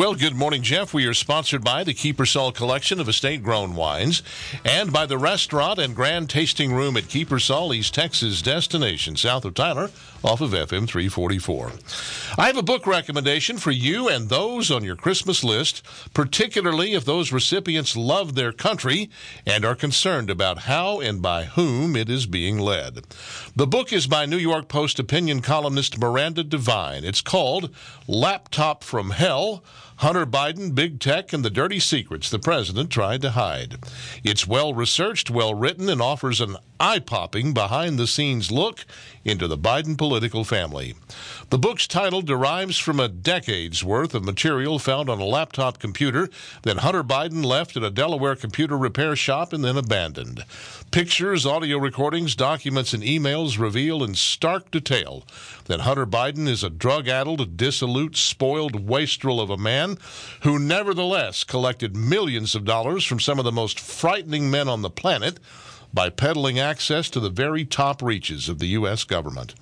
Well, good morning, Jeff. We are sponsored by the Kiepersol Collection of Estate Grown Wines and by the restaurant and grand tasting room at Kiepersol, East Texas destination, south of Tyler, off of FM 344. I have a book recommendation for you and those on your Christmas list, particularly if those recipients love their country and are concerned about how and by whom it is being led. The book is by New York Post opinion columnist Miranda Devine. It's called Laptop from Hell Hunter Biden, Big Tech, and the Dirty Secrets the President Tried to Hide. It's well researched, well written, and offers an eye popping, behind the scenes look into the Biden political family. The book's title derives from a decade's worth of material found on a laptop computer that Hunter Biden left at a Delaware computer repair shop and then abandoned. Pictures, audio recordings, documents, and emails reveal in stark detail that Hunter Biden is a drug addled, dissolute, spoiled wastrel of a man who nevertheless collected millions of dollars from some of the most frightening men on the planet by peddling access to the very top reaches of the U.S. government.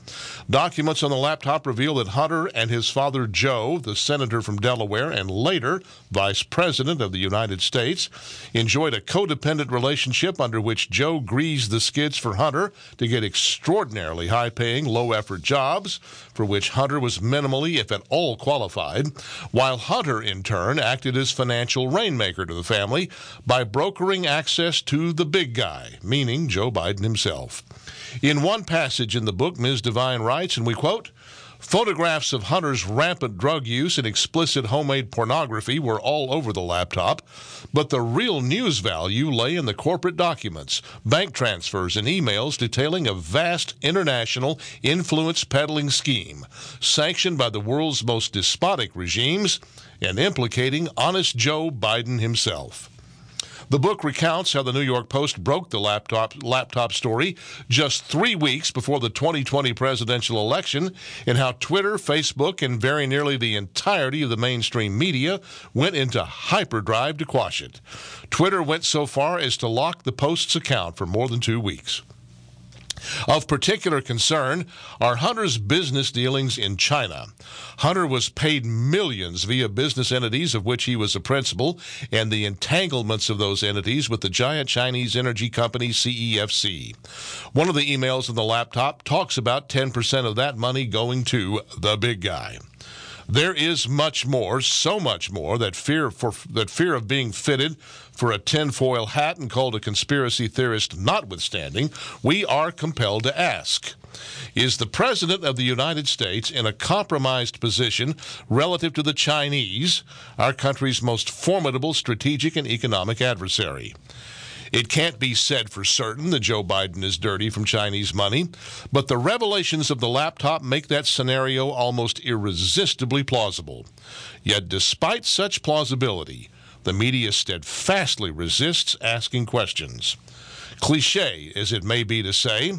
Documents on the laptop reveal that Hunter and his father Joe, the senator from Delaware and later vice president of the United States, enjoyed a codependent relationship under which Joe greased the skids for Hunter to get extraordinarily high paying, low effort jobs for which Hunter was minimally, if at all, qualified, while Hunter, in turn, acted as financial rainmaker to the family by brokering access to the big guy, meaning Joe Biden himself. In one passage in the book, Ms. Devine writes, and we quote, Photographs of Hunter's rampant drug use and explicit homemade pornography were all over the laptop, but the real news value lay in the corporate documents, bank transfers, and emails detailing a vast international influence peddling scheme, sanctioned by the world's most despotic regimes and implicating honest Joe Biden himself. The book recounts how the New York Post broke the laptop laptop story just three weeks before the 2020 presidential election, and how Twitter, Facebook, and very nearly the entirety of the mainstream media went into hyperdrive to quash it. Twitter went so far as to lock the Post's account for more than two weeks. Of particular concern are Hunter's business dealings in China. Hunter was paid millions via business entities of which he was a principal, and the entanglements of those entities with the giant Chinese energy company CEFC. One of the emails in the laptop talks about 10% of that money going to the big guy. There is much more, so much more that fear for that fear of being fitted for a tinfoil hat and called a conspiracy theorist notwithstanding, we are compelled to ask. Is the President of the United States in a compromised position relative to the Chinese, our country's most formidable strategic and economic adversary? It can't be said for certain that Joe Biden is dirty from Chinese money, but the revelations of the laptop make that scenario almost irresistibly plausible. Yet, despite such plausibility, the media steadfastly resists asking questions. Cliche as it may be to say,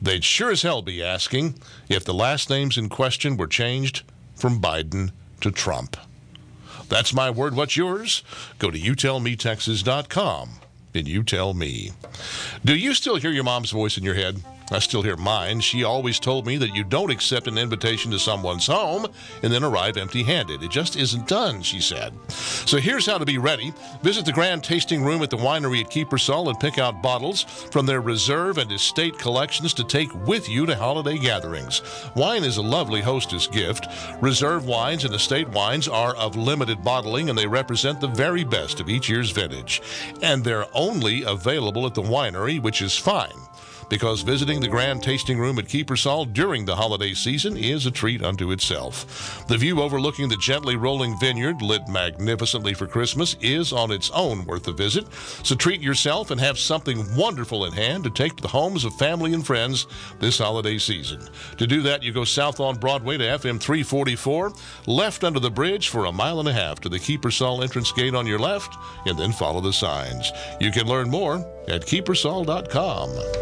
they'd sure as hell be asking if the last names in question were changed from Biden to Trump. That's my word. What's yours? Go to youtellmetexas.com and you tell me. Do you still hear your mom's voice in your head? I still hear mine. She always told me that you don't accept an invitation to someone's home and then arrive empty handed. It just isn't done, she said. So here's how to be ready. Visit the grand tasting room at the winery at Kiepersol and pick out bottles from their reserve and estate collections to take with you to holiday gatherings. Wine is a lovely hostess gift. Reserve wines and estate wines are of limited bottling and they represent the very best of each year's vintage. And they're only available at the winery, which is fine because visiting the grand tasting room at Kiepersol during the holiday season is a treat unto itself. The view overlooking the gently rolling vineyard, lit magnificently for Christmas, is on its own worth a visit. So treat yourself and have something wonderful in hand to take to the homes of family and friends this holiday season. To do that, you go south on Broadway to FM 344, left under the bridge for a mile and a half to the Kiepersol entrance gate on your left, and then follow the signs. You can learn more at kiepersol.com.